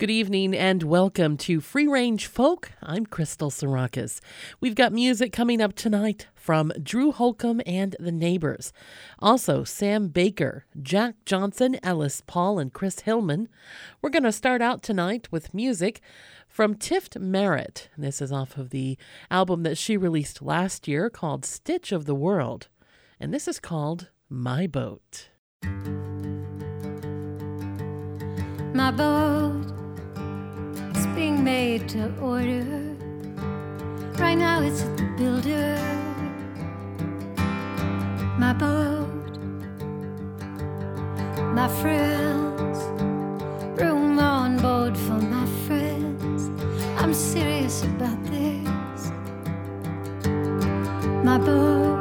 Good evening and welcome to Free Range Folk. I'm Crystal Sarakas. We've got music coming up tonight from Drew Holcomb and the Neighbors. Also, Sam Baker, Jack Johnson, Ellis Paul, and Chris Hillman. We're going to start out tonight with music from Tift Merritt. This is off of the album that she released last year called Stitch of the World. And this is called My Boat. My boat being made to order. Right now it's at the builder. My boat, my friends, room on board for my friends. I'm serious about this. My boat,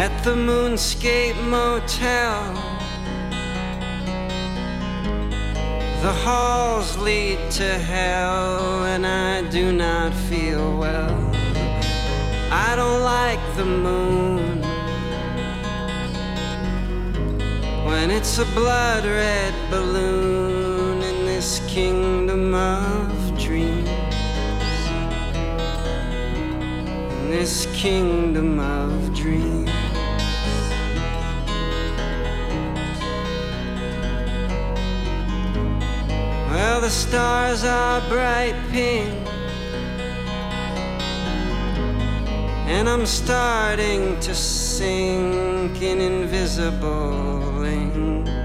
at the Moonscape Motel. The halls lead to hell, and I do not feel well. I don't like the moon when it's a blood red balloon in this kingdom of dreams. In this kingdom of dreams. Well, the stars are bright pink. And I'm starting to sink in invisible ink.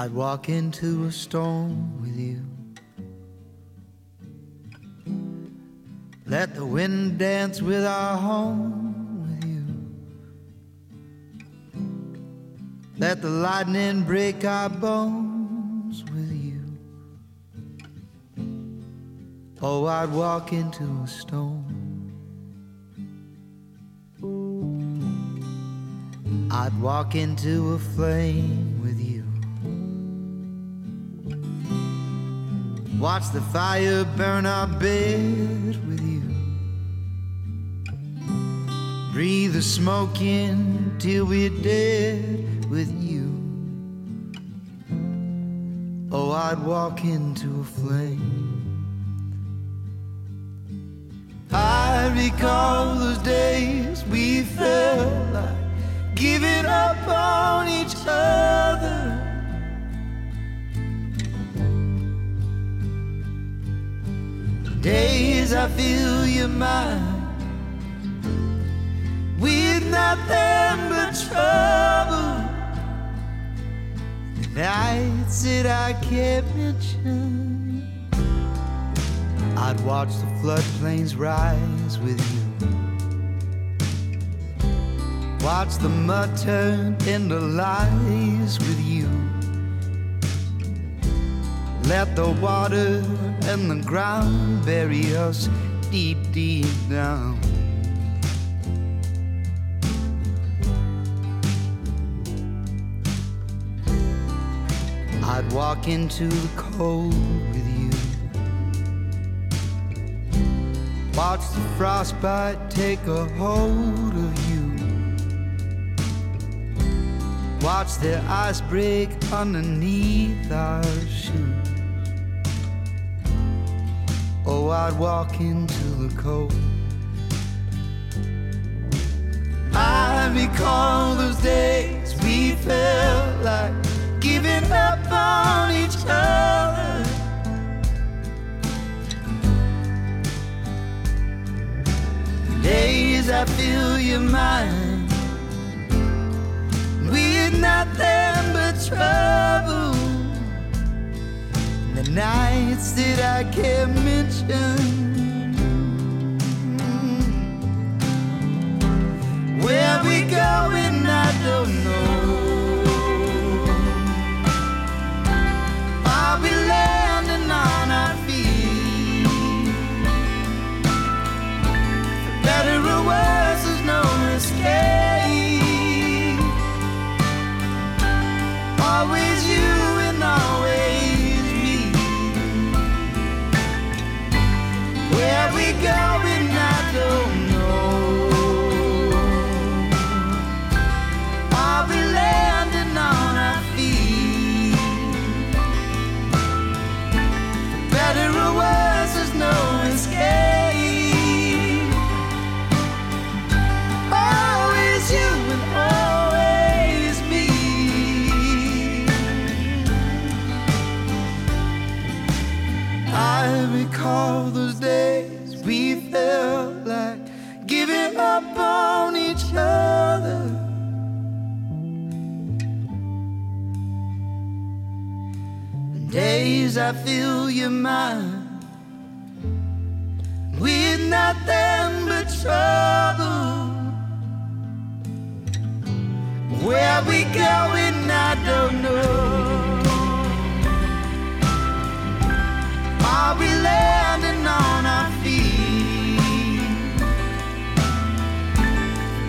I'd walk into a storm with you. Let the wind dance with our home with you. Let the lightning break our bones with you. Oh, I'd walk into a storm. I'd walk into a flame Watch the fire burn our bed with you. Breathe the smoke in till we're dead with you. Oh, I'd walk into a flame. I recall those days we felt like giving up on each other. Days I feel your mind with nothing but trouble. The nights that I can't mention. I'd watch the floodplains rise with you. Watch the mud turn into lies with you. Let the water and the ground bury us deep, deep down. I'd walk into the cold with you. Watch the frostbite take a hold of you. Watch the ice break underneath our shoes. Oh, I'd walk into the cold. I recall those days we felt like giving up on each other. Days I feel your mind. We had nothing but trouble. Nights that I can't mention. Where we going, I don't know. Days I feel your mind with nothing but trouble. Where we going, I don't know. Are we landing on our feet?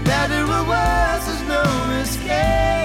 Better or worse, there's no escape.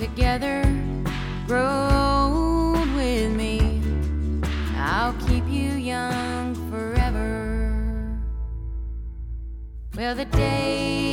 Together. Roll with me, I'll keep you young forever. Well, the days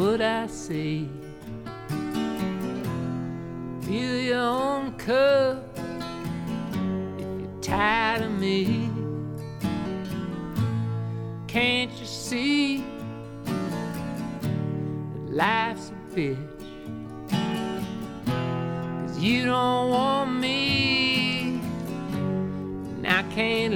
what I say. Fill your own cup if you're tired of me. Can't you see that life's a bitch? Cause you don't want me, and I can't.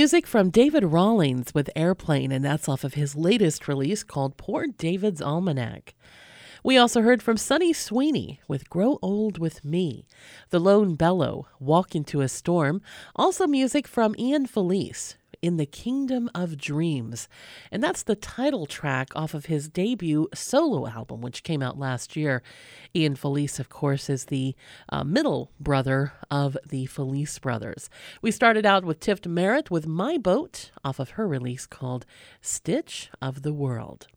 Music from David Rawlings with Airplane, and that's off of his latest release called Poor David's Almanac. We also heard from Sunny Sweeney with Grow Old with Me, The Lone Bellow, Walk into a Storm, also music from Ian Felice, In the Kingdom of Dreams. And that's the title track off of his debut solo album, which came out last year. Ian Felice, of course, is the uh, middle brother of the Felice brothers. We started out with Tift Merritt with My Boat off of her release called Stitch of the World.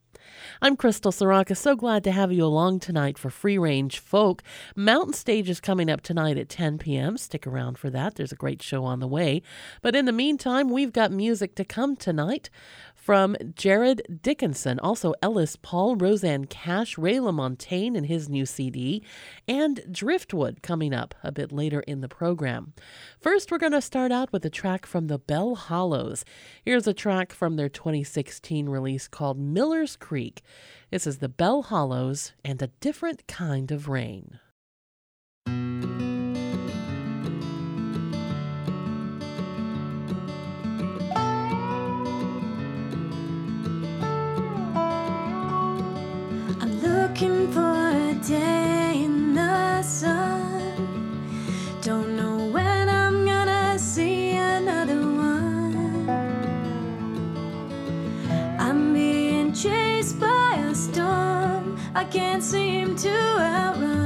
I'm Crystal Sarakas. So glad to have you along tonight for Free Range Folk. Mountain Stage is coming up tonight at 10 p.m. Stick around for that. There's a great show on the way. But in the meantime, we've got music to come tonight from Jarrod Dickenson, also Ellis Paul, Rosanne Cash, Ray LaMontagne and his new CD, and Driftwood coming up a bit later in the program. First, we're going to start out with a track from the Bell Hollows. Here's a track from their 2016 release called Miller's Creek. This is the Bell Hollows and a different kind of rain. I can't seem to outrun.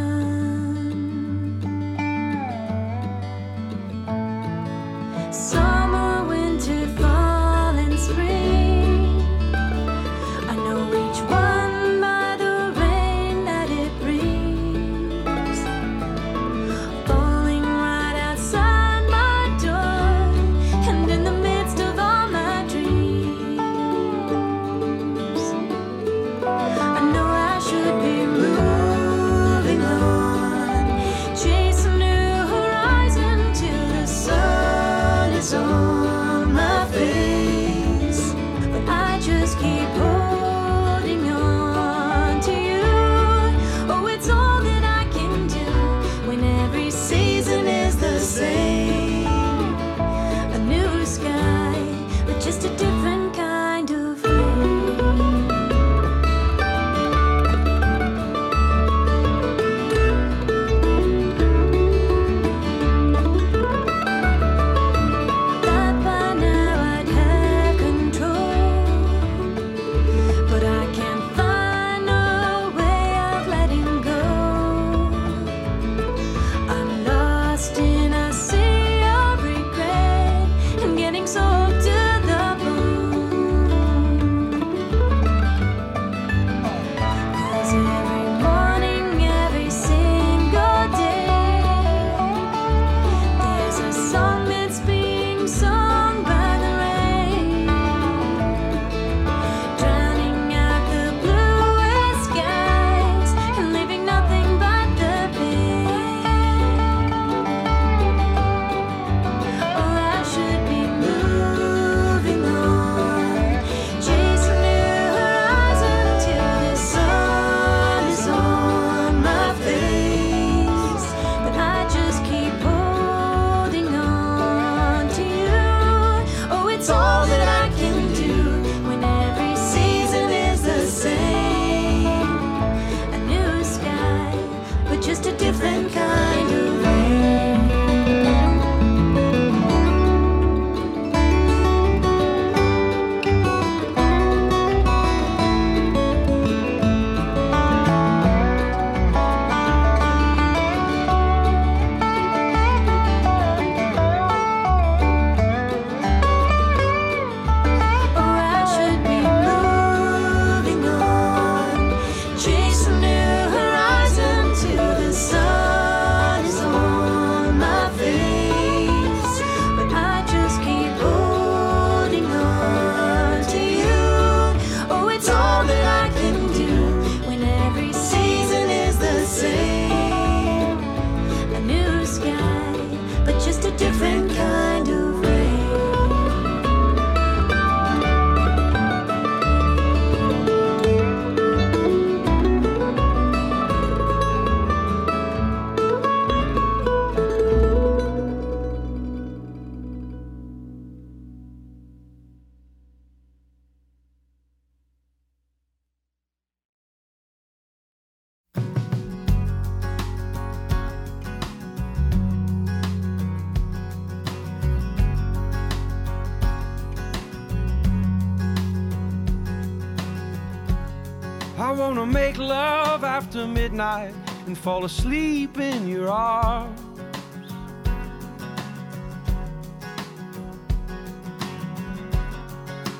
Midnight and fall asleep in your arms.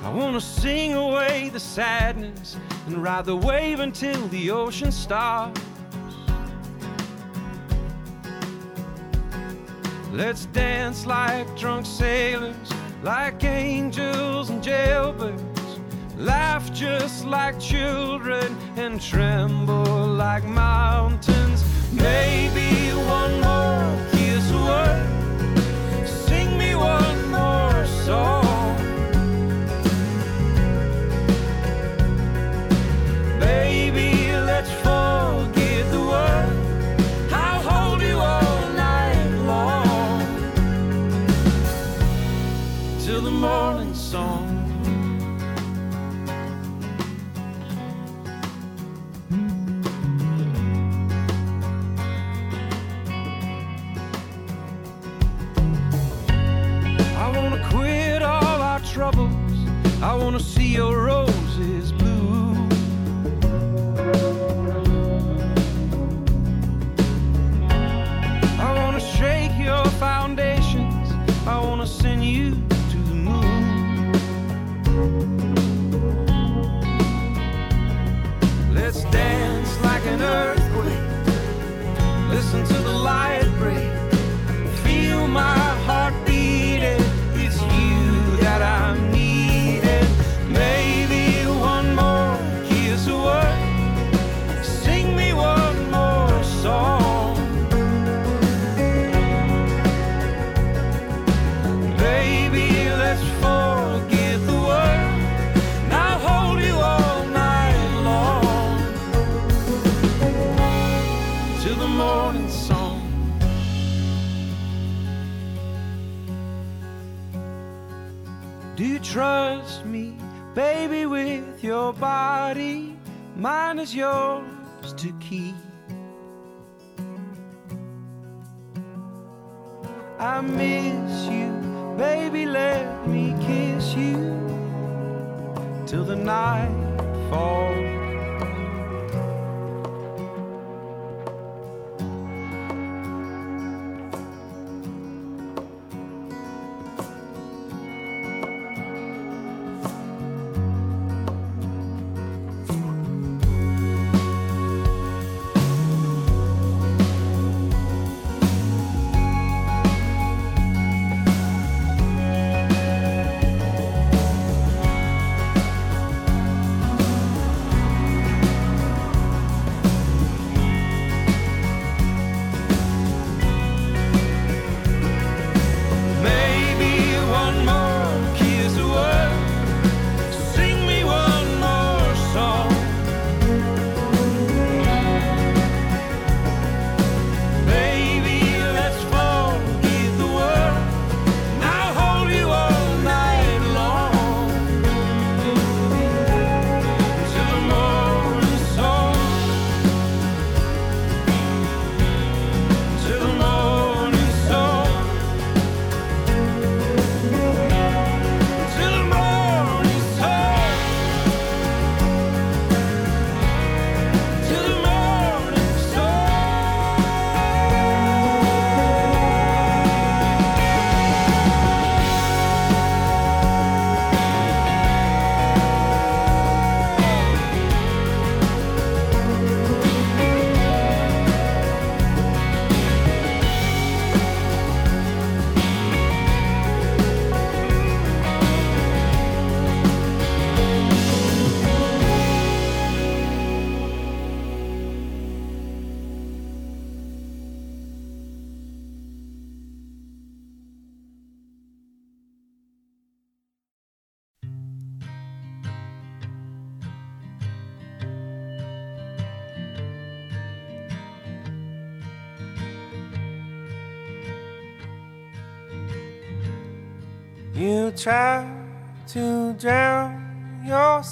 I wanna sing away the sadness and ride the wave until the ocean stops. Let's dance like drunk sailors, like angels and jailbirds. Laugh just like children and tremble like mountains. Maybe one more kiss word. Sing me one more song. I wanna see your roses body? Mine is yours to keep. I miss you, baby, let me kiss you till the night falls.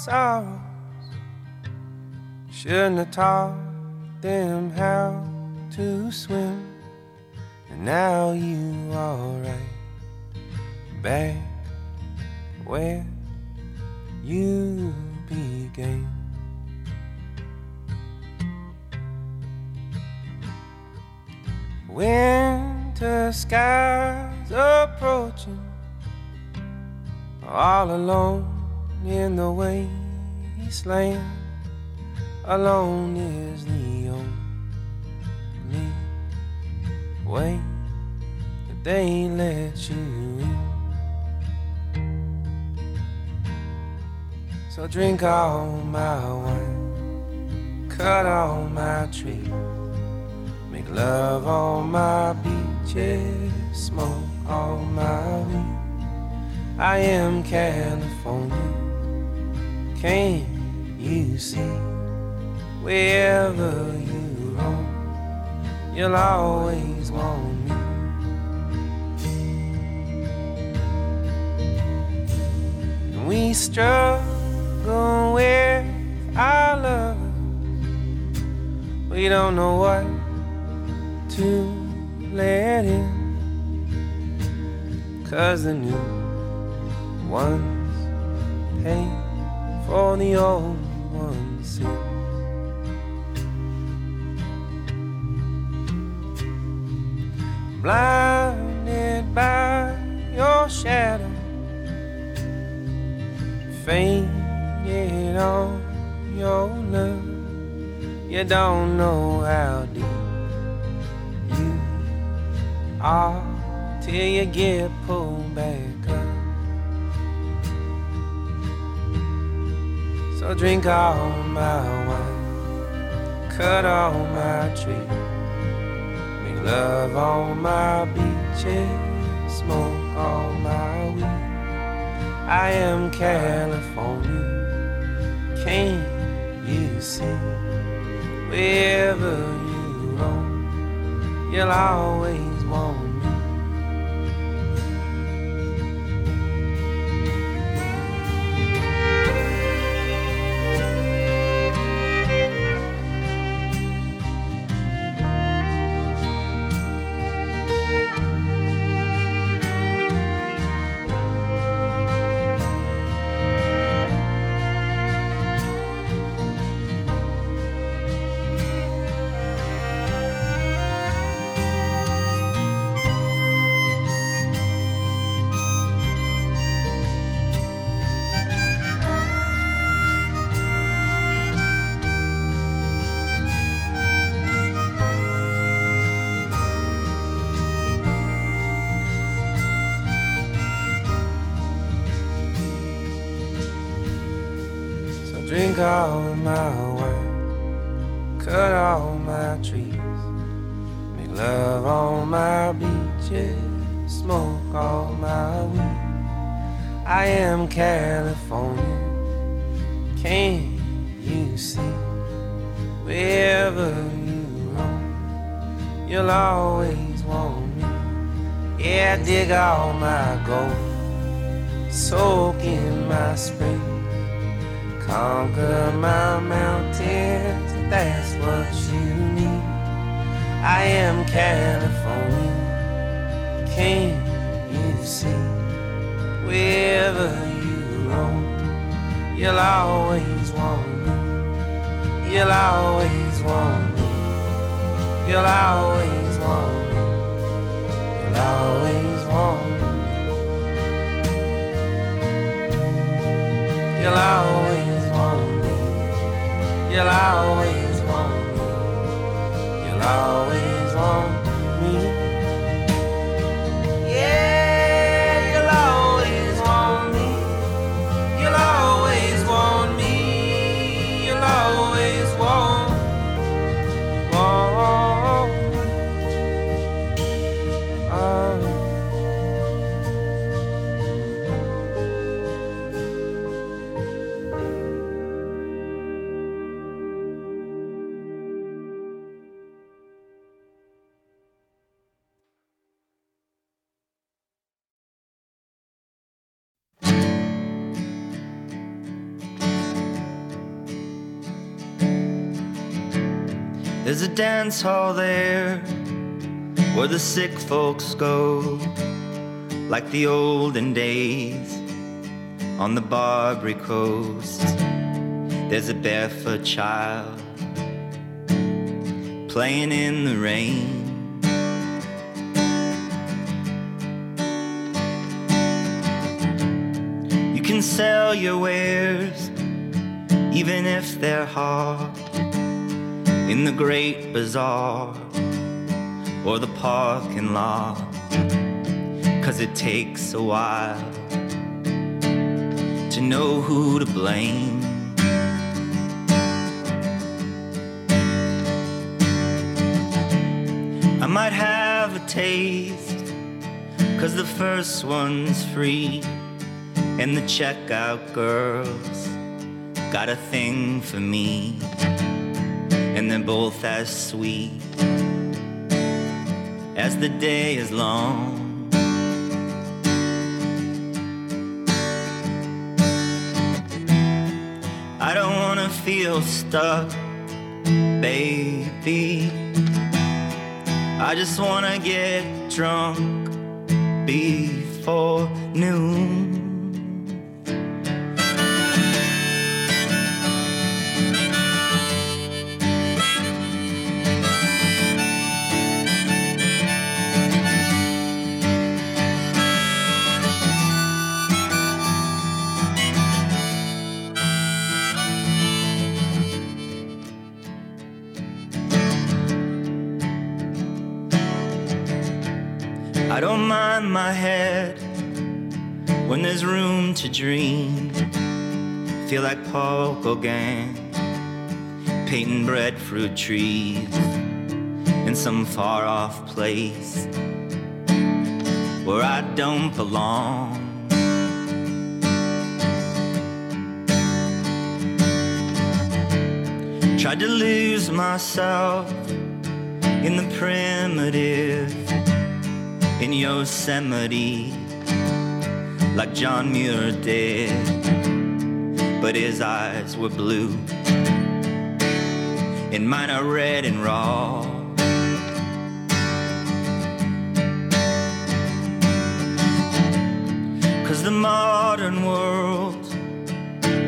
Sorrows. Shouldn't have taught them how to swim. And now you are right back where you began. Winter skies approaching, all alone in the wasteland. Alone is the only way that they let you in. So drink all my wine, cut all my trees. Make love on my beaches, smoke all my weed. I am California. Can't you see? Wherever you roam, you'll always want me. We struggle with our love. We don't know what to let in. Cause the new ones pay for the old ones' sin. Blinded by your shadow, faded on your love. You don't know how deep you are till you get pulled back up. So drink all my wine, cut all my trees, make love on my beaches, smoke all my weed. I am California, can't you see? Wherever you roam, you'll always want Wherever you roam, you'll always want me. Yeah, dig all my gold, soak in my spring. Conquer my mountains, that's what you need. I am California, can't you see? Wherever you roam, you'll always want me. You'll always want me. You'll always want me. You'll always want me. You'll always want me. You'll always want me. You'll always want me. There's a dance hall there where the sick folks go, like the olden days on the Barbary coast. There's a barefoot child playing in the rain. You can sell your wares, even if they're hard, in the great bazaar or the parking lot. Cause it takes a while to know who to blame. I might have a taste, cause the first one's free, and the checkout girls got a thing for me, and they're both as sweet as the day is long. I don't wanna feel stuck, baby. I just wanna get drunk before noon. There's room to dream. Feel like Paul Gauguin painting breadfruit trees in some far off place where I don't belong. Tried to lose myself in the primitive in Yosemite like John Muir did, but his eyes were blue and mine are red and raw. Cause the modern world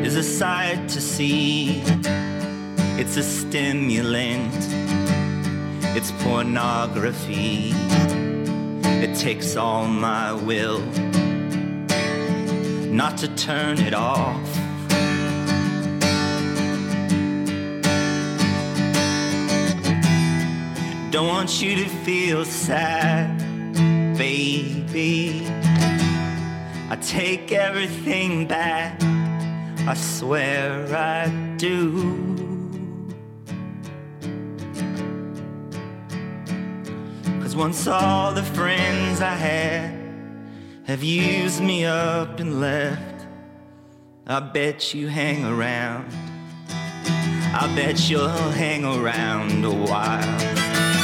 is a sight to see. It's a stimulant, it's pornography. It takes all my will not to turn it off. Don't want you to feel sad, baby. I take everything back, I swear I do. Cause once all the friends I had have used me up and left, I bet you hang around. I bet you'll hang around a while.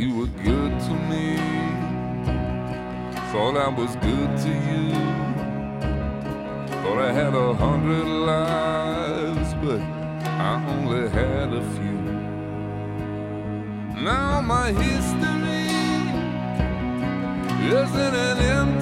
You were good to me. Thought I was good to you. Thought I had a hundred lives, but I only had a few. Now my history isn't an empty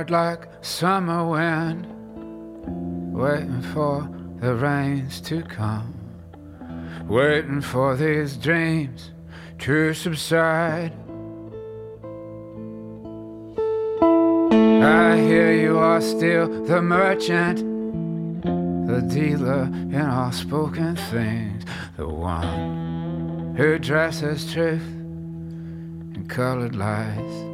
hard like summer wind, waiting for the rains to come, waiting for these dreams to subside. I hear you are still the merchant, the dealer in all spoken things, the one who dresses truth in colored lies.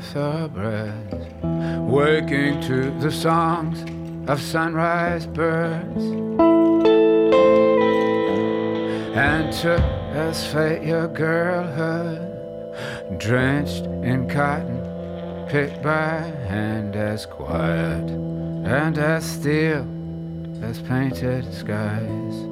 Fit for waking to the songs of sunrise birds and took as fate your girlhood, drenched in cotton, picked by hand as quiet and as still as painted skies.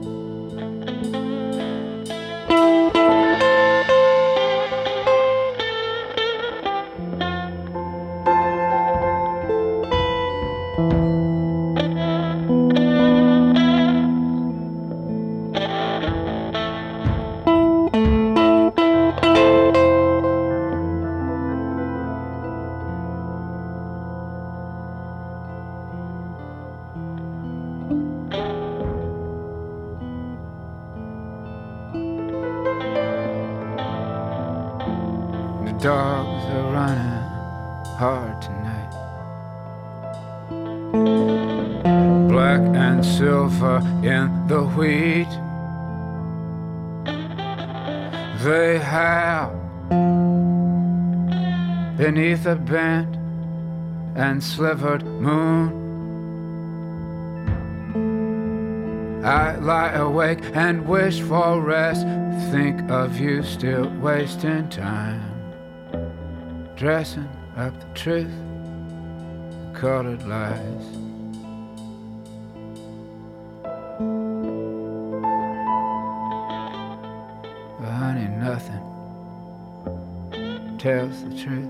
Slivered moon. I lie awake and wish for rest. Think of you still wasting time dressing up the truth, colored lies. But honey, nothing tells the truth.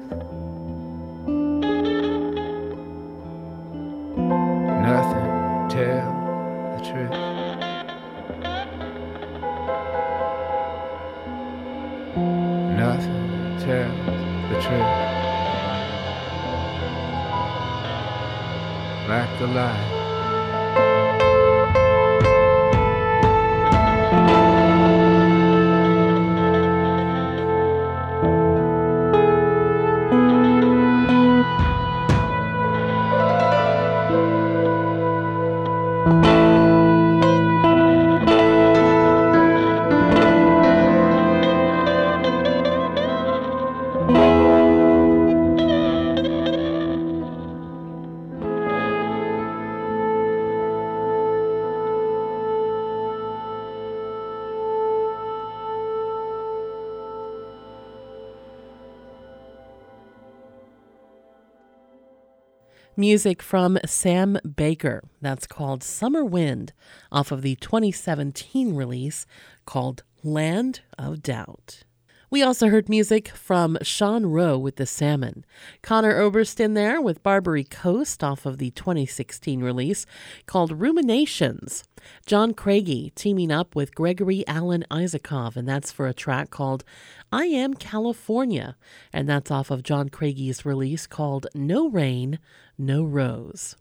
Music from Sam Baker. That's called Summer Wind off of the 2017 release called Land of Doubt. We also heard music from Sean Rowe with The Salmon, Conor Obersten there with Barbary Coast off of the 2016 release called Ruminations. John Craigie teaming up with Gregory Alan Isakov, and that's for a track called I Am California, and that's off of John Craigie's release called No Rain, No Rose.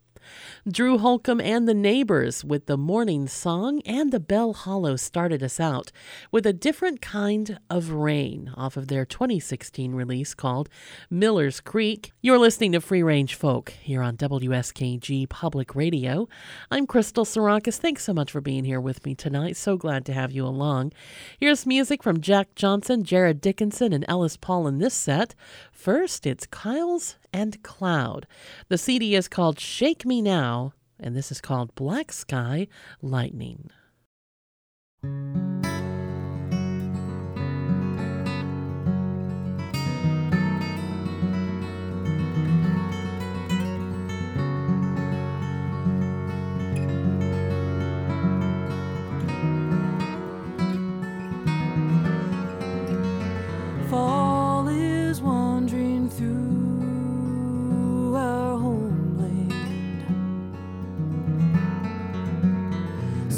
Drew Holcomb and the Neighbors with the Morning Song and the Bell Hollow started us out with a different kind of rain off of their 2016 release called Miller's Creek. You're listening to Free Range Folk here on WSKG Public Radio. I'm Crystal Sarakas. Thanks so much for being here with me tonight. So glad to have you along. Here's music from Jack Johnson, Jarrod Dickenson, and Ellis Paul in this set. First, it's Kyles and Cloud. The CD is called Shake Me Now, and this is called Black Sky Lightning.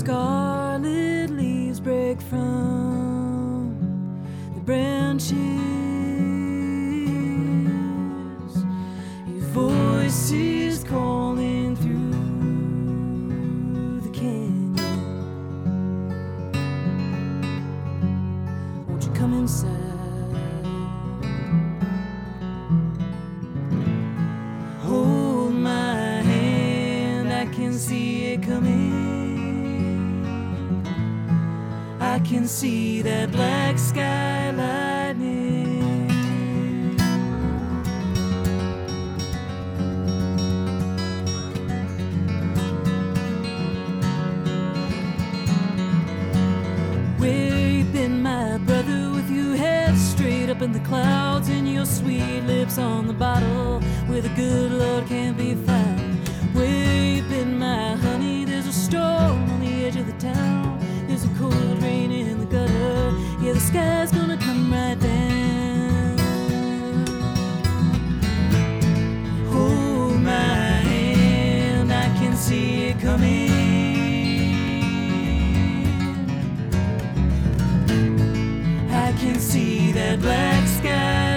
Scarlet can see that black sky lightning. Where you been, my brother, with your head straight up in the clouds and your sweet lips on the bottle, where the good Lord can't be found? Where you been, my honey? There's a storm on the edge of the town. Rain in the gutter. Yeah, the sky's gonna come right down. Hold my hand, I can see it coming. I can see that black sky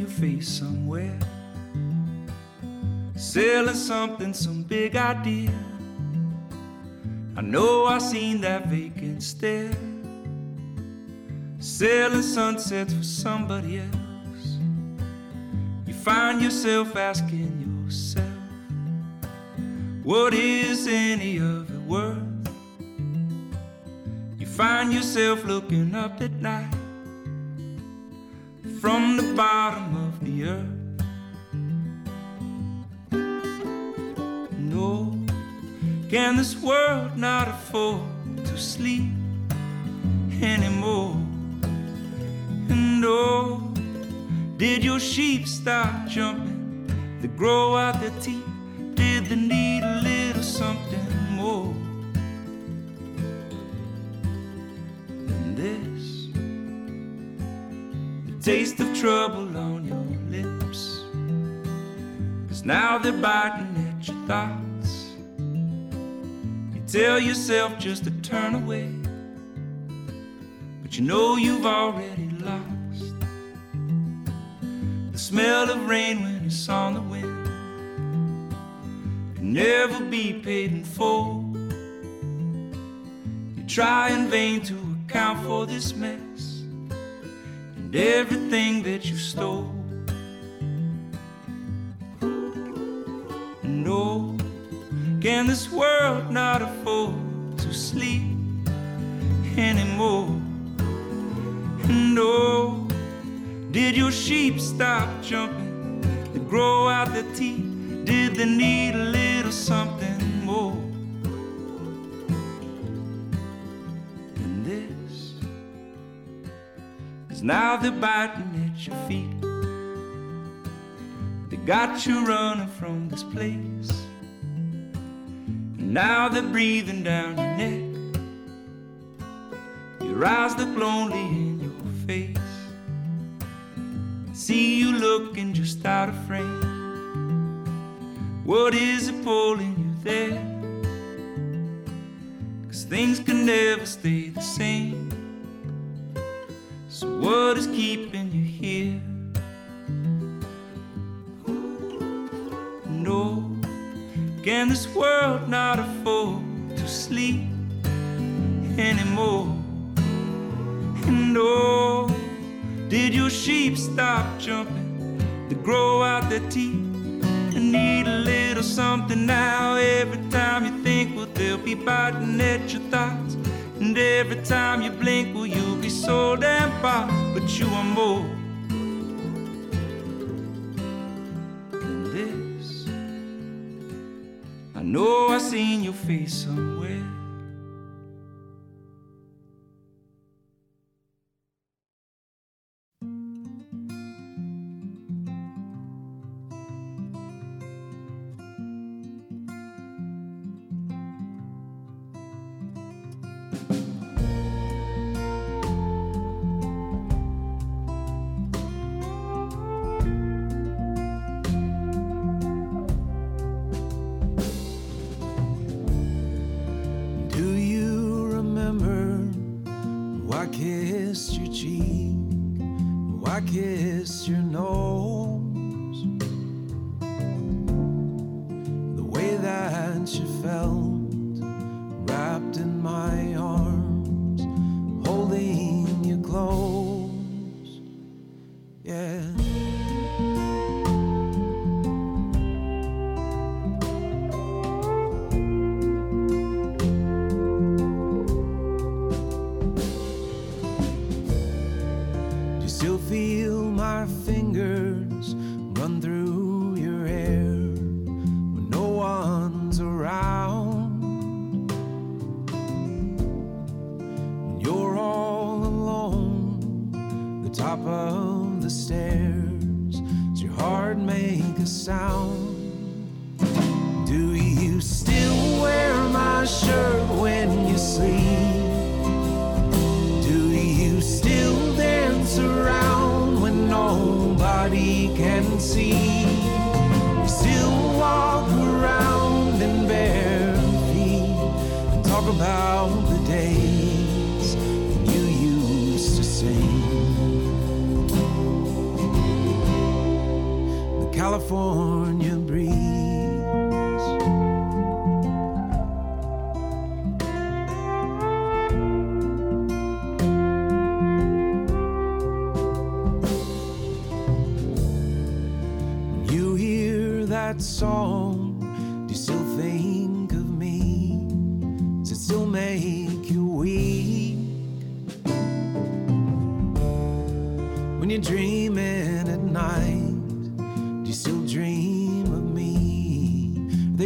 your face somewhere. Selling something, some big idea. I know I seen that vacant stare. Selling sunsets for somebody else. You find yourself asking yourself, what is any of it worth? You find yourself looking up at night the bottom of the earth. No, can this world not afford to sleep anymore? And oh, did your sheep stop jumping? They grow out their teeth? Did they need a little something taste of trouble on your lips. Cause now they're biting at your thoughts. You tell yourself just to turn away, but you know you've already lost. The smell of rain when it's on the wind can never be paid in full. You try in vain to account for this mess and everything that you stole. No, can this world not afford to sleep anymore? No, did your sheep stop jumping to grow out their teeth? Did they need a little something more Cause now they're biting at your feet. They got you running from this place. Now they're breathing down your neck. Your eyes look lonely in your face. See you looking just out of frame. What is it pulling you there? Cause things can never stay the same. So, what is keeping you here? No, can this world not afford to sleep anymore? And oh, did your sheep stop jumping to grow out their teeth? And need a little something now every time you think, well, they'll be biting at your thoughts. And every time you blink, will you'll be so damn far, but you are more than this. I know I seen your face somewhere.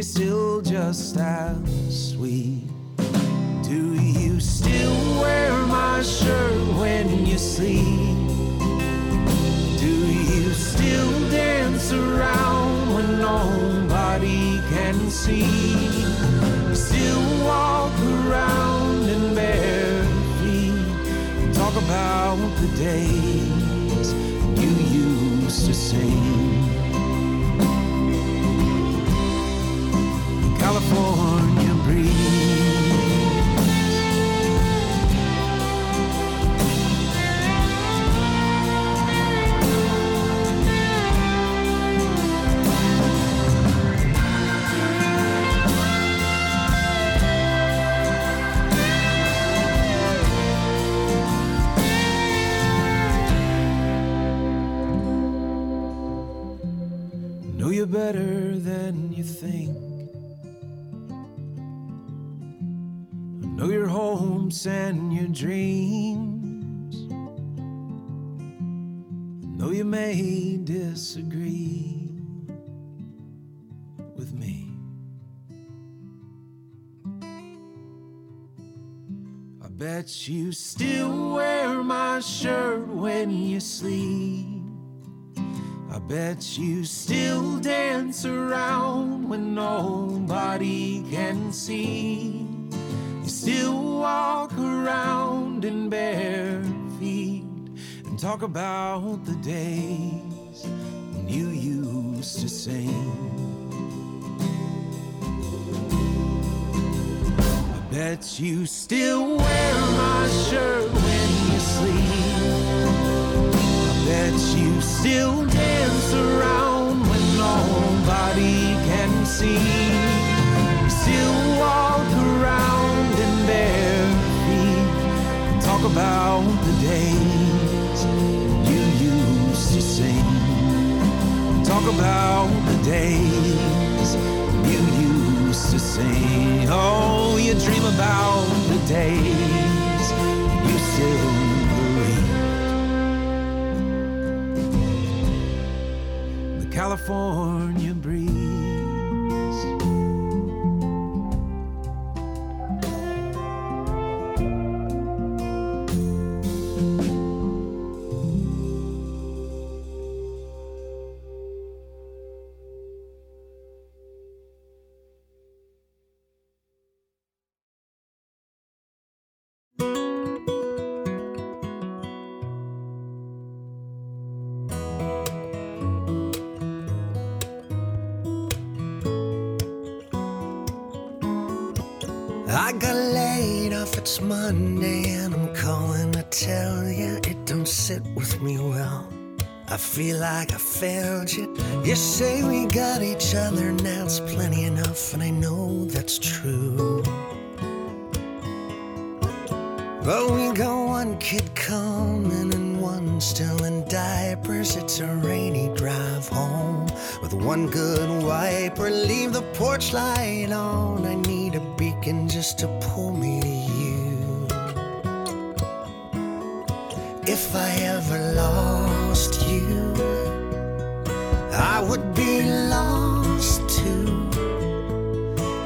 Still just as sweet? Do you still wear my shirt when you sleep? Do you still dance around when nobody can see? Still walk around in bare feet talk about the days you used to sing. California and your dreams. I know you may disagree with me. I bet you still wear my shirt when you sleep. I bet you still dance around when nobody can see. You still walk around in bare feet and talk about the days when you used to sing. I Bet you still wear my shirt when you sleep. I bet you still dance around when nobody can see. About the days you used to sing. Talk about the days you used to sing. Oh, you dream about the days you still believe. The California breeze. I feel like I failed you. You say we got each other, now it's plenty enough, and I know that's true. But we got one kid coming and one still in diapers. It's a rainy drive home with one good wiper. Leave the porch light on. I need a beacon just to pull me to you. If I ever lost you, I would be lost too.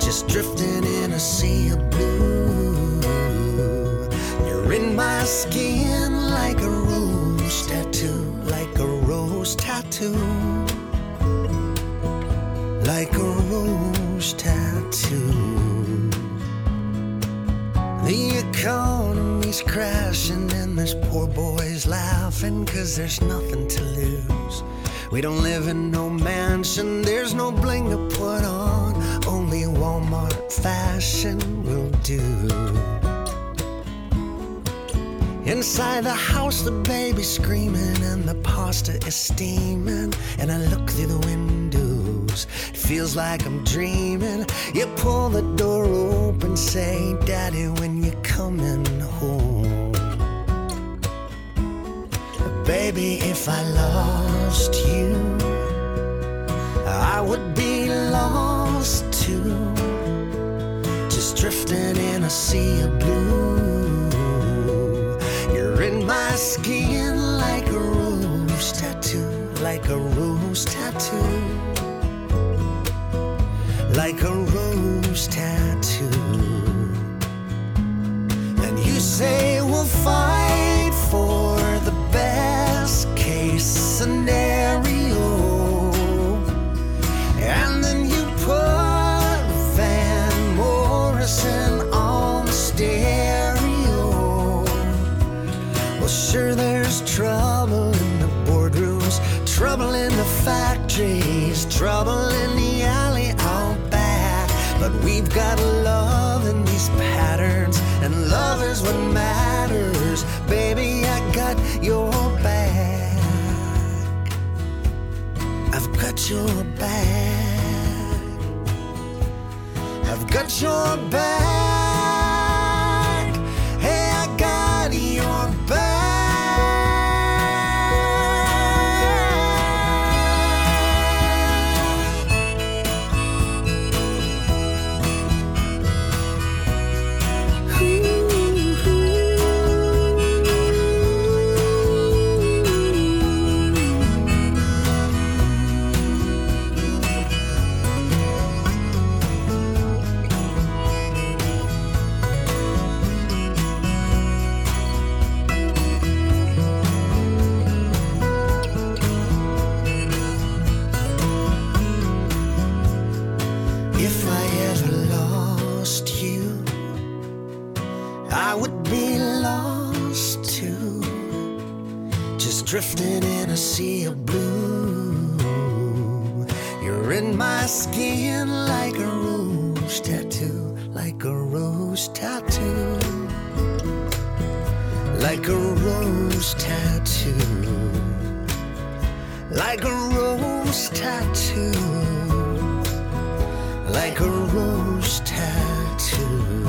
Just drifting in a sea of blue. You're in my skin like a rose tattoo, like a rose tattoo, like a rose tattoo. The economy's crashing and this poor boys laughing cause there's nothing to lose. We don't live in no mansion, there's no bling to put on, only Walmart fashion will do. Inside the house, the baby's screaming and the pasta is steaming. And I look through the windows, it feels like I'm dreaming. You pull the door open, say, Daddy, when you coming Baby, if I lost you, I would be lost too. Just drifting in a sea of blue. You're in my skin like a rose tattoo, like a rose tattoo, like a rose tattoo. And you say we'll fight trouble in the alley out back. But we've got love in these patterns, and love is what matters. Baby, I got your back. I've got your back. I've got your back. Rose tattoo. Like a rose tattoo. Like a rose tattoo. Like a rose tattoo.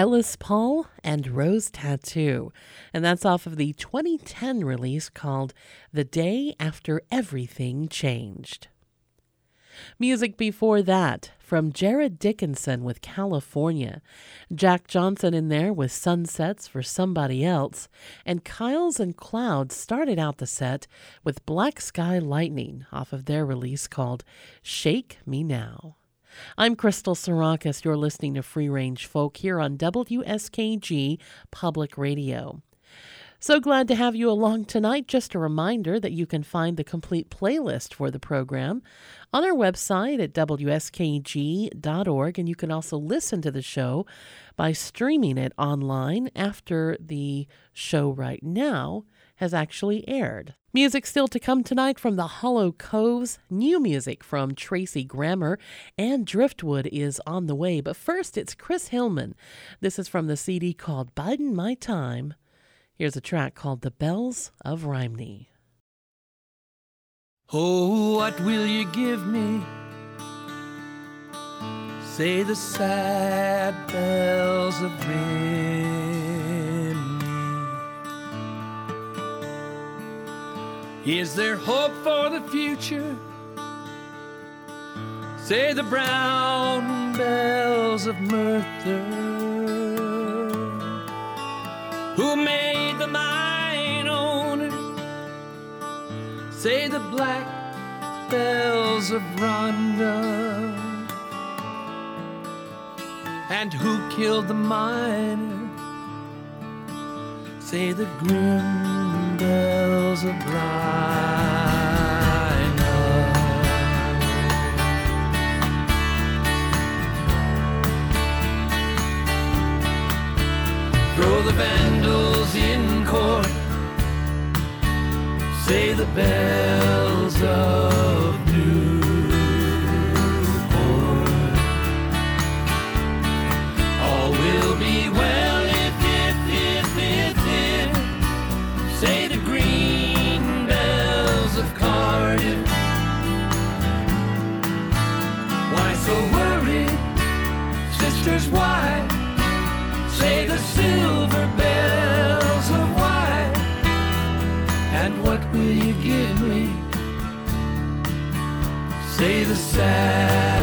Ellis Paul and Rose Tattoo. And that's off of the 2010 release called The Day After Everything Changed. Music before that from Jarrod Dickenson with California, Jack Johnson in there with Sunsets for Somebody Else, and Kyles and Clouds started out the set with Black Sky Lightning off of their release called Shake Me Now. I'm Crystal Sarakas. You're listening to Free Range Folk here on WSKG Public Radio. So glad to have you along tonight. Just a reminder that you can find the complete playlist for the program on our website at WSKG.org, and you can also listen to the show by streaming it online after the show right now has actually aired. Music still to come tonight from the Hollow Coves. New music from Tracy Grammer and Driftwood is on the way. But first, it's Chris Hillman. This is from the CD called Bidin' My Time. Here's a track called The Bells of Rhymney. Oh, what will you give me? Say the sad bells of Rhymney. Is there hope for the future? Say the brown bells of Merthyr. Who made the mine owner? Say the black bells of Rhondda. And who killed the miner? Say the grim bells of Blaina. Throw the vandals in court. Say the bells of sisters? Why? Say the silver bells of Wye. And what will you give me? Say the sad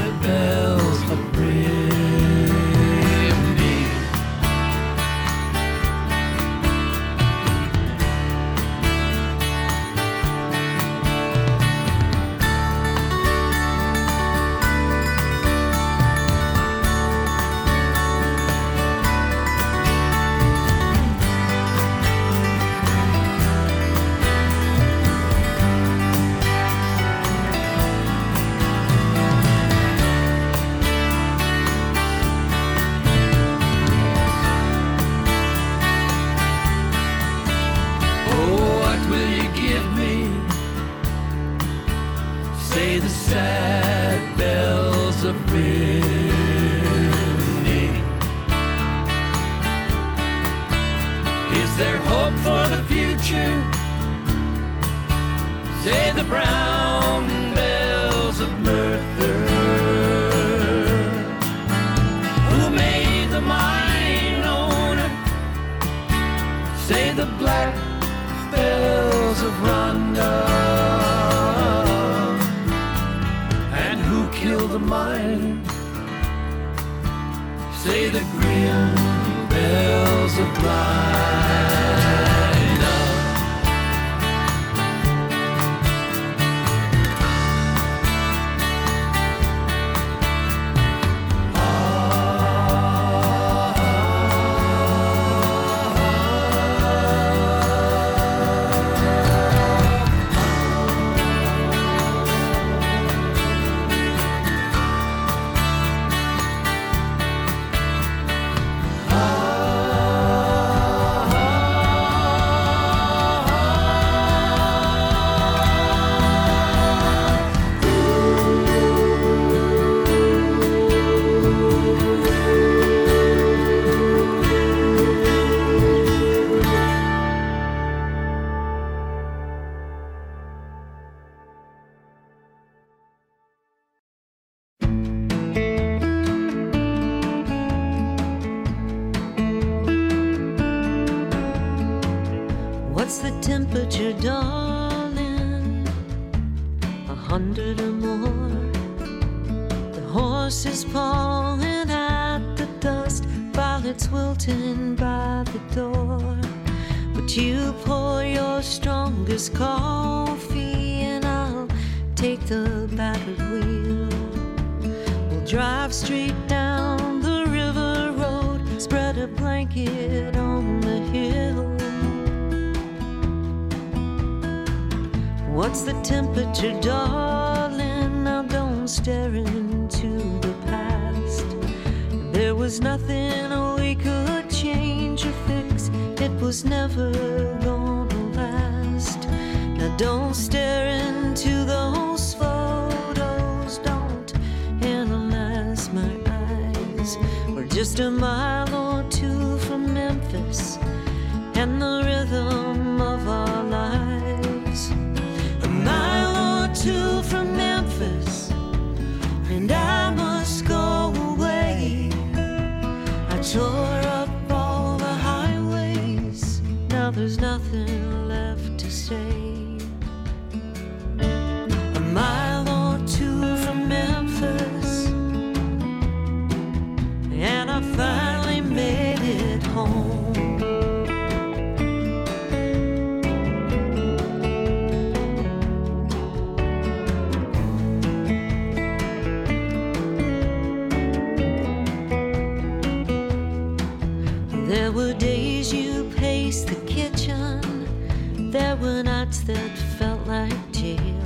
There were days you paced the kitchen. There were nights that felt like jail.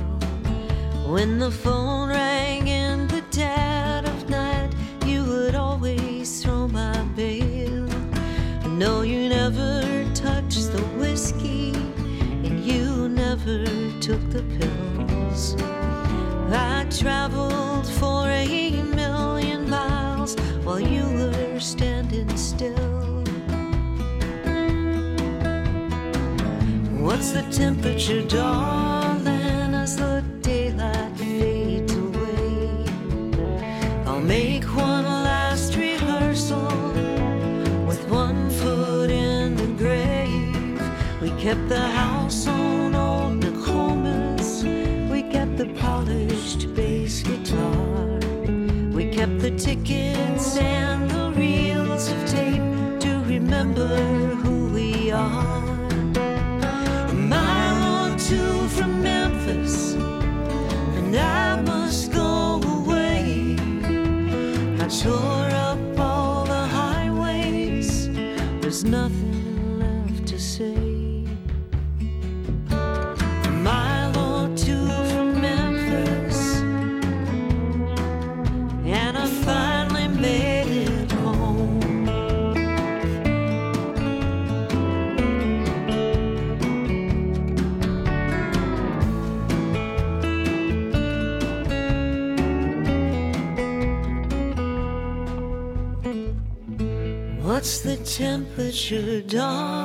When the phone rang in the dead of night, you would always throw my bail. No, you never touched the whiskey, and you never took the pills. I traveled for a million miles while you What's the temperature, darling, as the daylight fades away? I'll make one last rehearsal with one foot in the grave. We kept the house on old Nicomas. We kept the polished bass guitar. We kept the tickets and the reels of tape to remember who we are. tore up all the highways. There's nothing. temperature, down.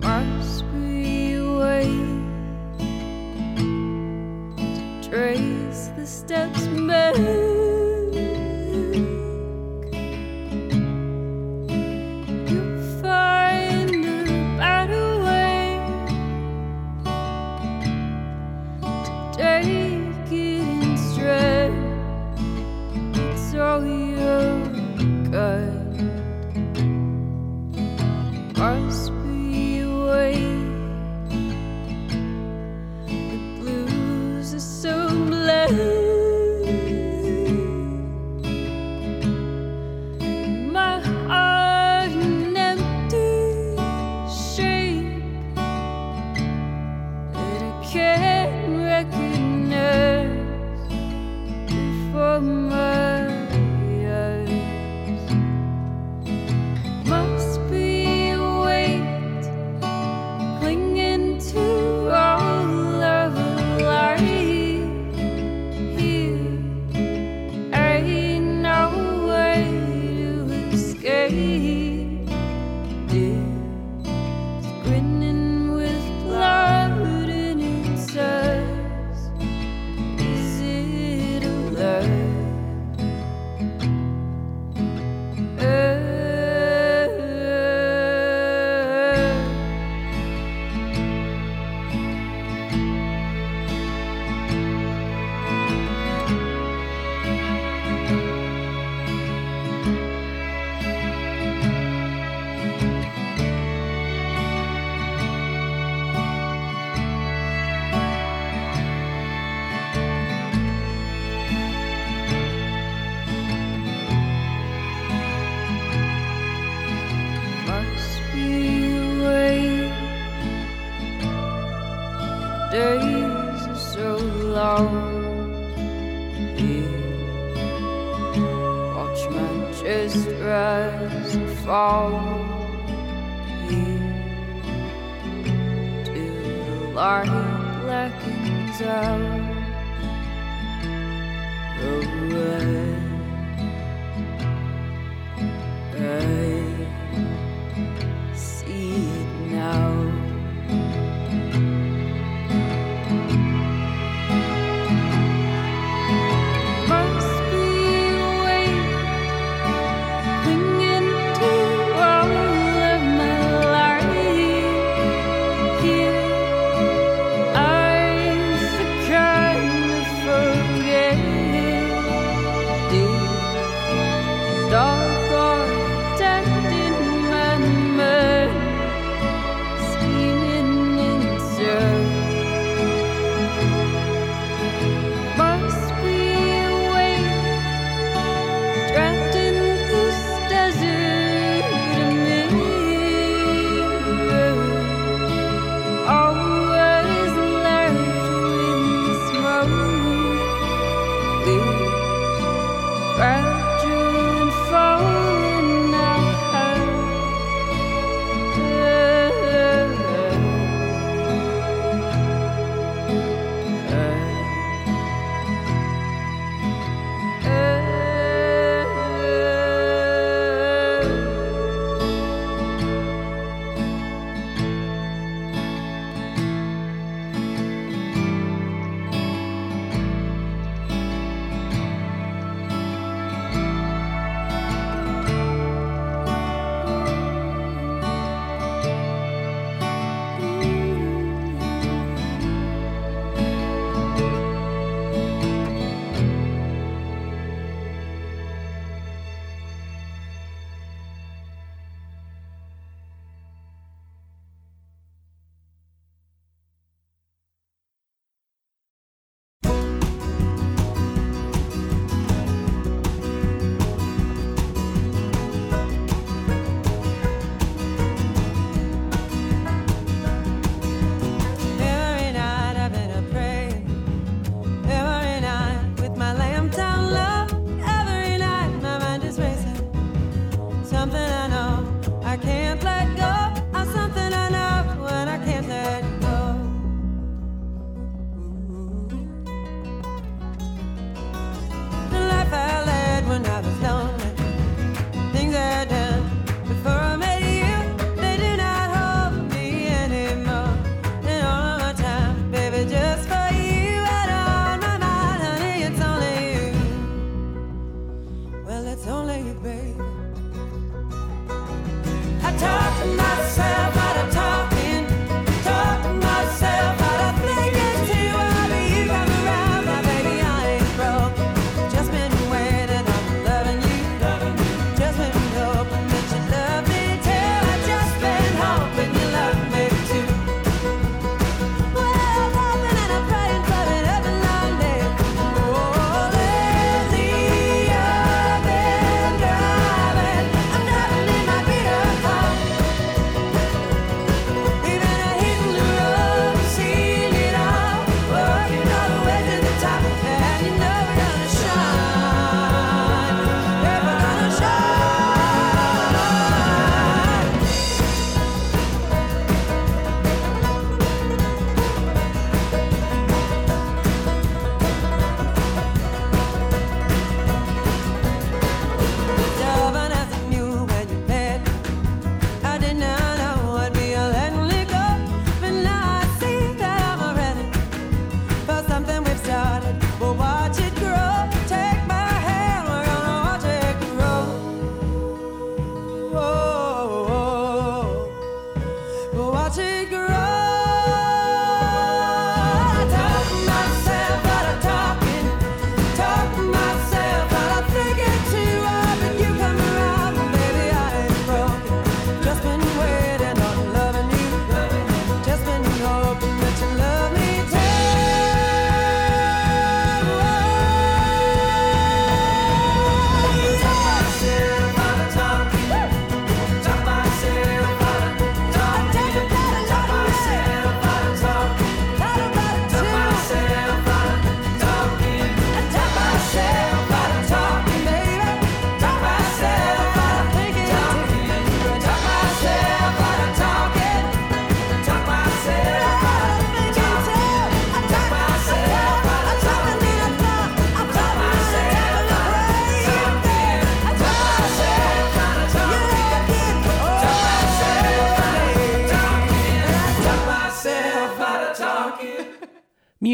Must we wait to trace the steps back?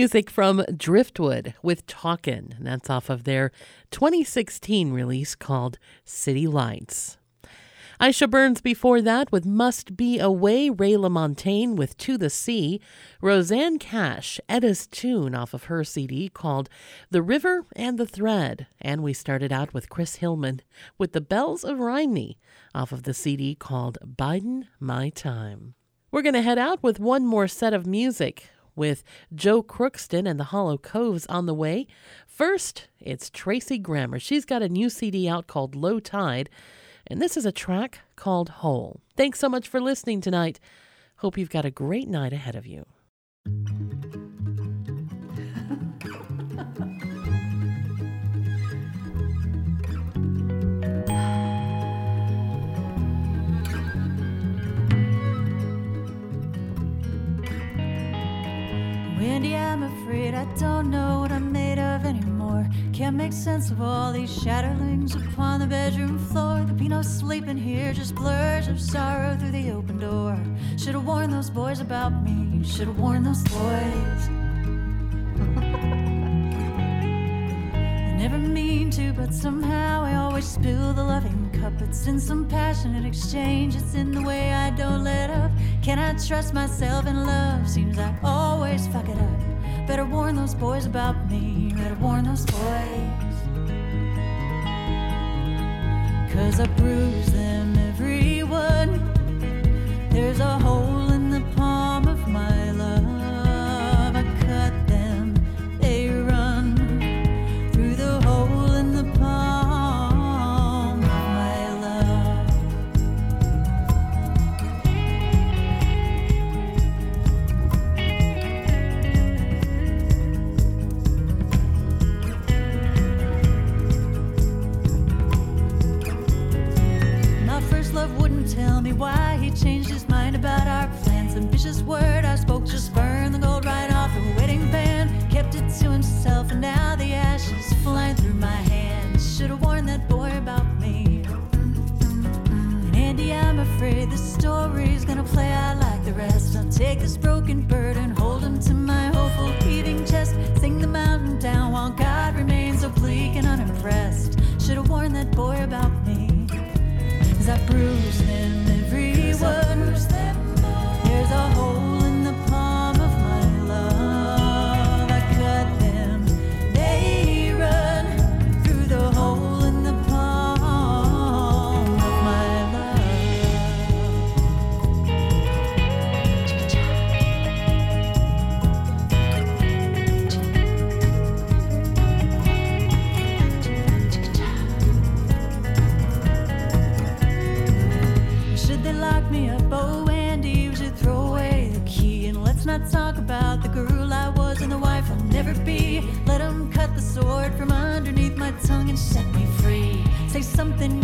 Music from Driftwood with Talkin'. That's off of their 2016 release called City Lights. Aisha Burns before that with Must Be Away, Ray LaMontagne with To the Sea, Rosanne Cash, Etta's tune off of her CD called The River and the Thread, and we started out with Chris Hillman with The Bells of Rhymney off of the CD called Bidin' My Time. We're going to head out with one more set of music with Joe Crookston and the Hollow Coves on the way. First, it's Tracy Grammer. She's got a new CD out called Low Tide, and this is a track called Whole. Thanks so much for listening tonight. Hope you've got a great night ahead of you. Wendy, I'm afraid I don't know what I'm made of anymore. Can't make sense of all these shatterlings upon the bedroom floor. There'd be no sleeping here, just blurs of sorrow through the open door. Should've warned those boys about me, should've warned those boys. Never mean to, but somehow I always spill the loving cup. It's in some passionate exchange, it's in the way I don't let up. Can I trust myself in love? Seems I always fuck it up. Better warn those boys about me, better warn those boys. Cause I bruise them, everyone. There's a hole me why he changed his mind about our plans. Ambitious word I spoke just burned the gold right off the wedding band. Kept it to himself, and now the ashes flying through my hands. Should've warned that boy about me. And Andy, I'm afraid the story's gonna play out like the rest. I'll take this broken bird and hold him to my hopeful heaving chest. Sing the mountain down while God remains oblique and unimpressed. Should've warned that boy about me. I bruise them, There's a hole about the girl I was and the wife I'll never be. Let Let 'em cut the sword from underneath my tongue and set me free. Say something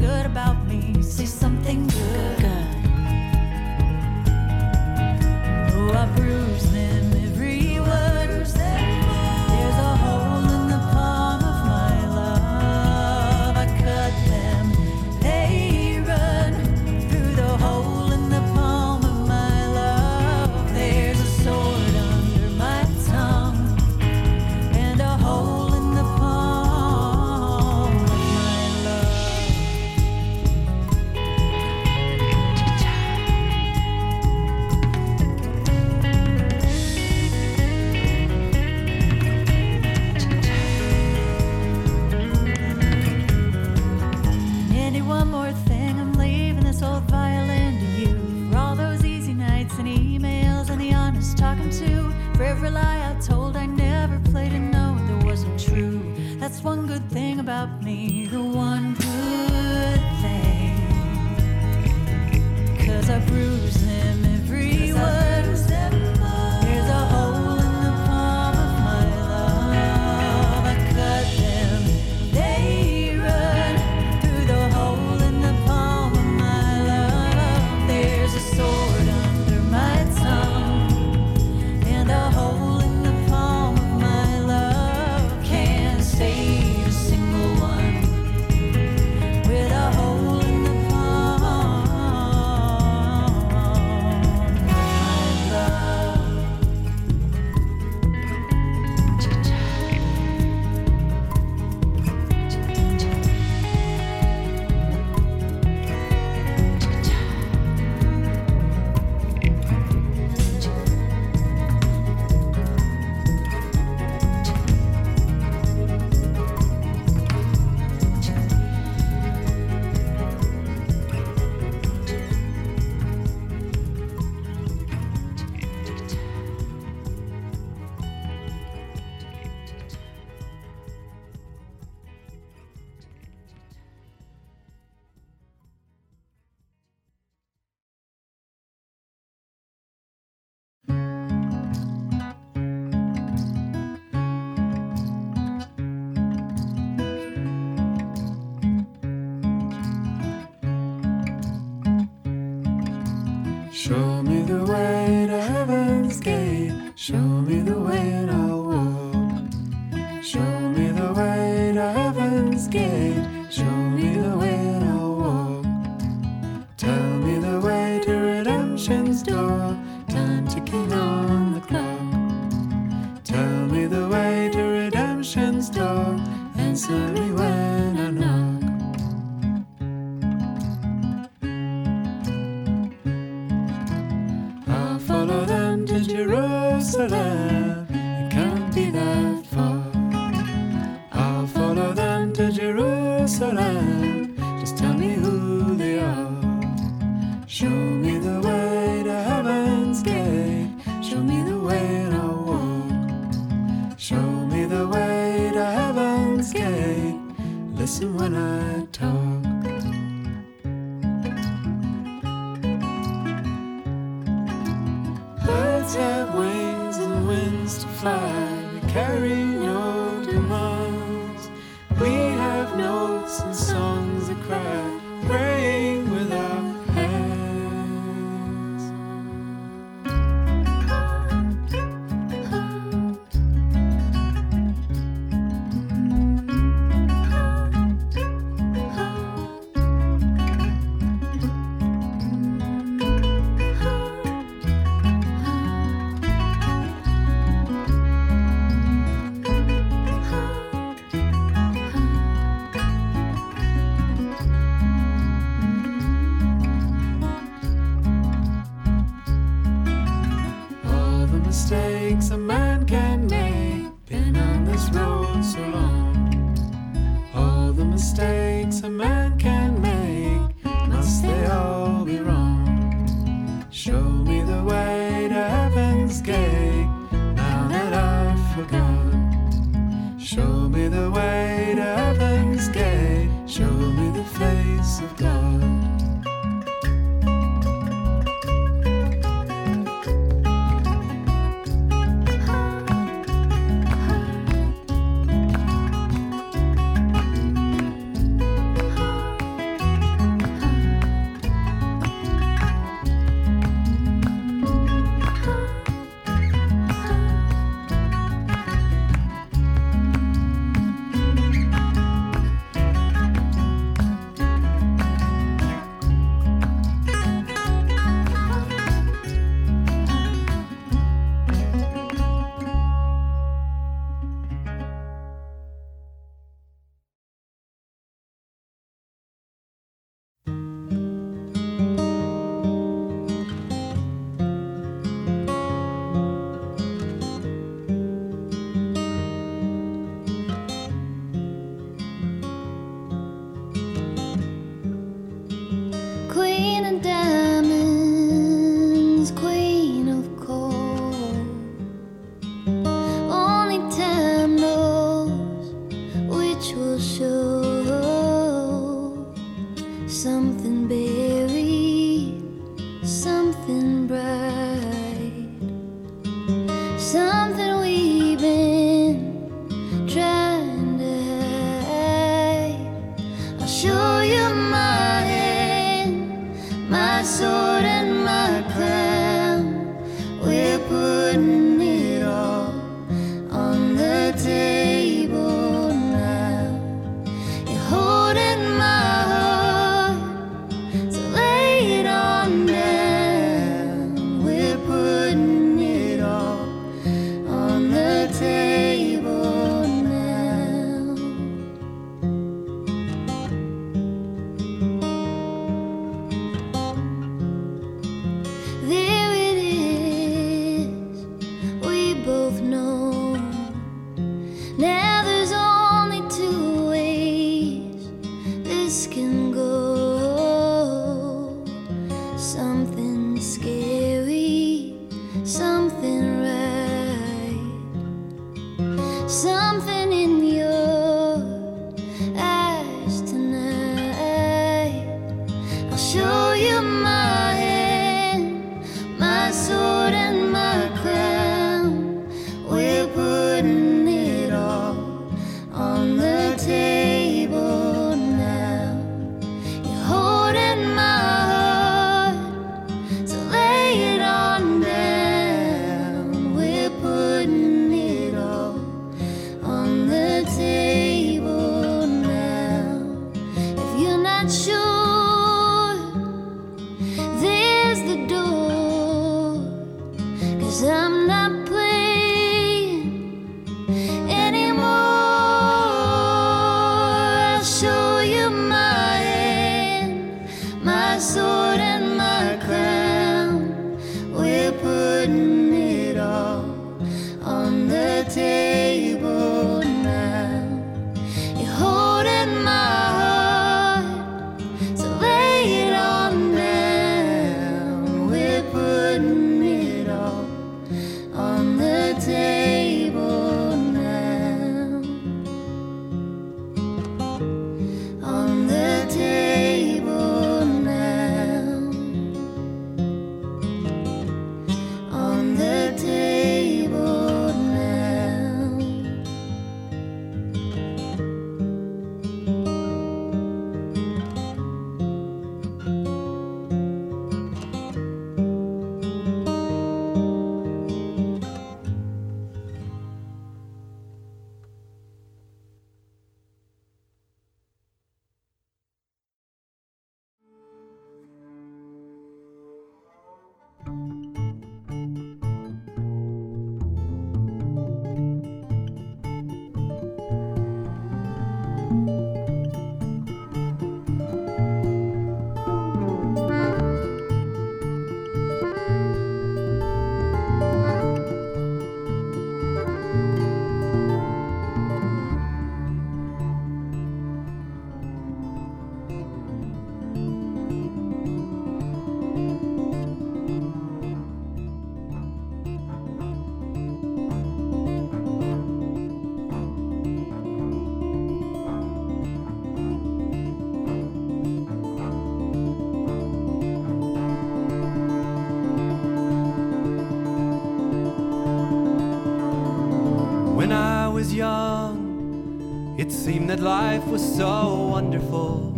seemed that life was so wonderful.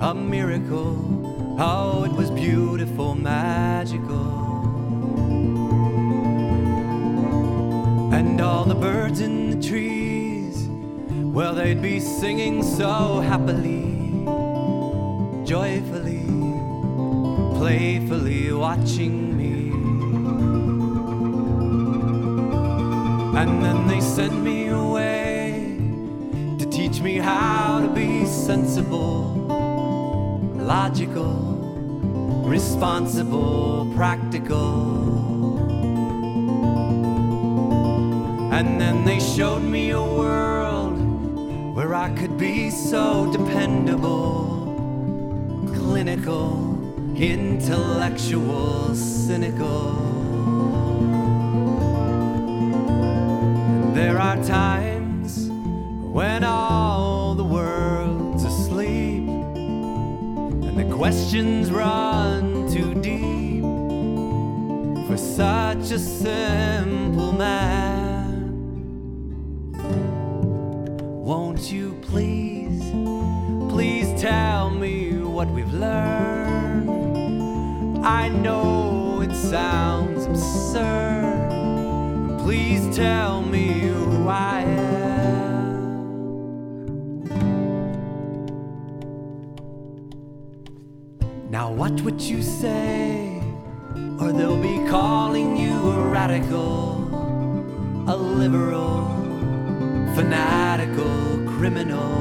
A miracle, how it was beautiful, magical. And all the birds in the trees, well, they'd be singing so happily, joyfully, playfully watching me. And then they sent me away me how to be sensible, logical, responsible, practical. And then they showed me a world where I could be so dependable, clinical, intellectual, cynical. There are times when all questions run too deep for such a simple man. Won't you please, please tell me what we've learned? I know it sounds absurd. Please tell Now, what you say? Or they'll be calling you a radical, a liberal, fanatical criminal.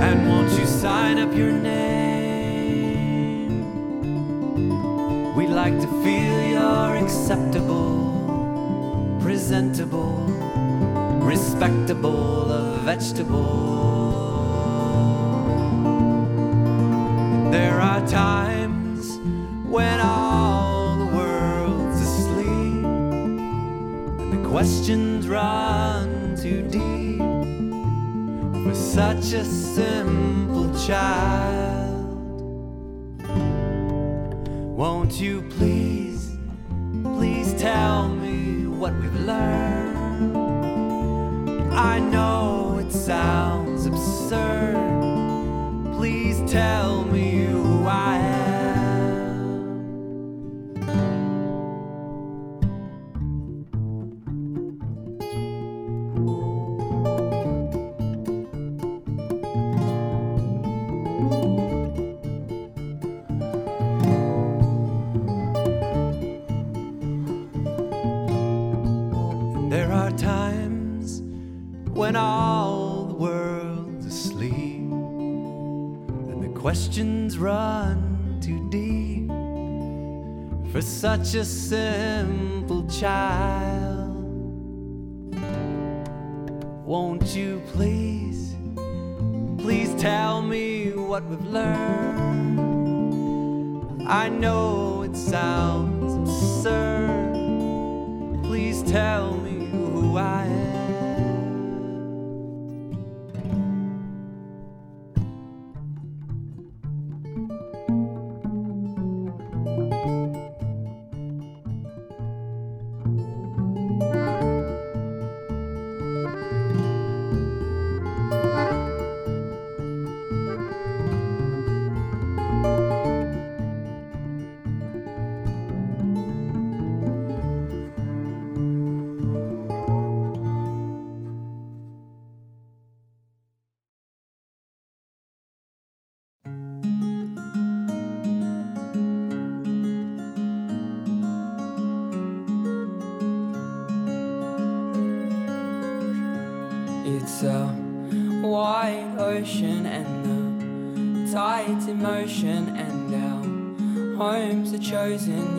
And won't you sign up your name? We'd like to feel you're acceptable, presentable, respectable, a vegetable. Times when all the world's asleep and the questions run too deep for such a simple child. a simple child. Won't you please, please tell me what we've learned? I know it sounds absurd. poison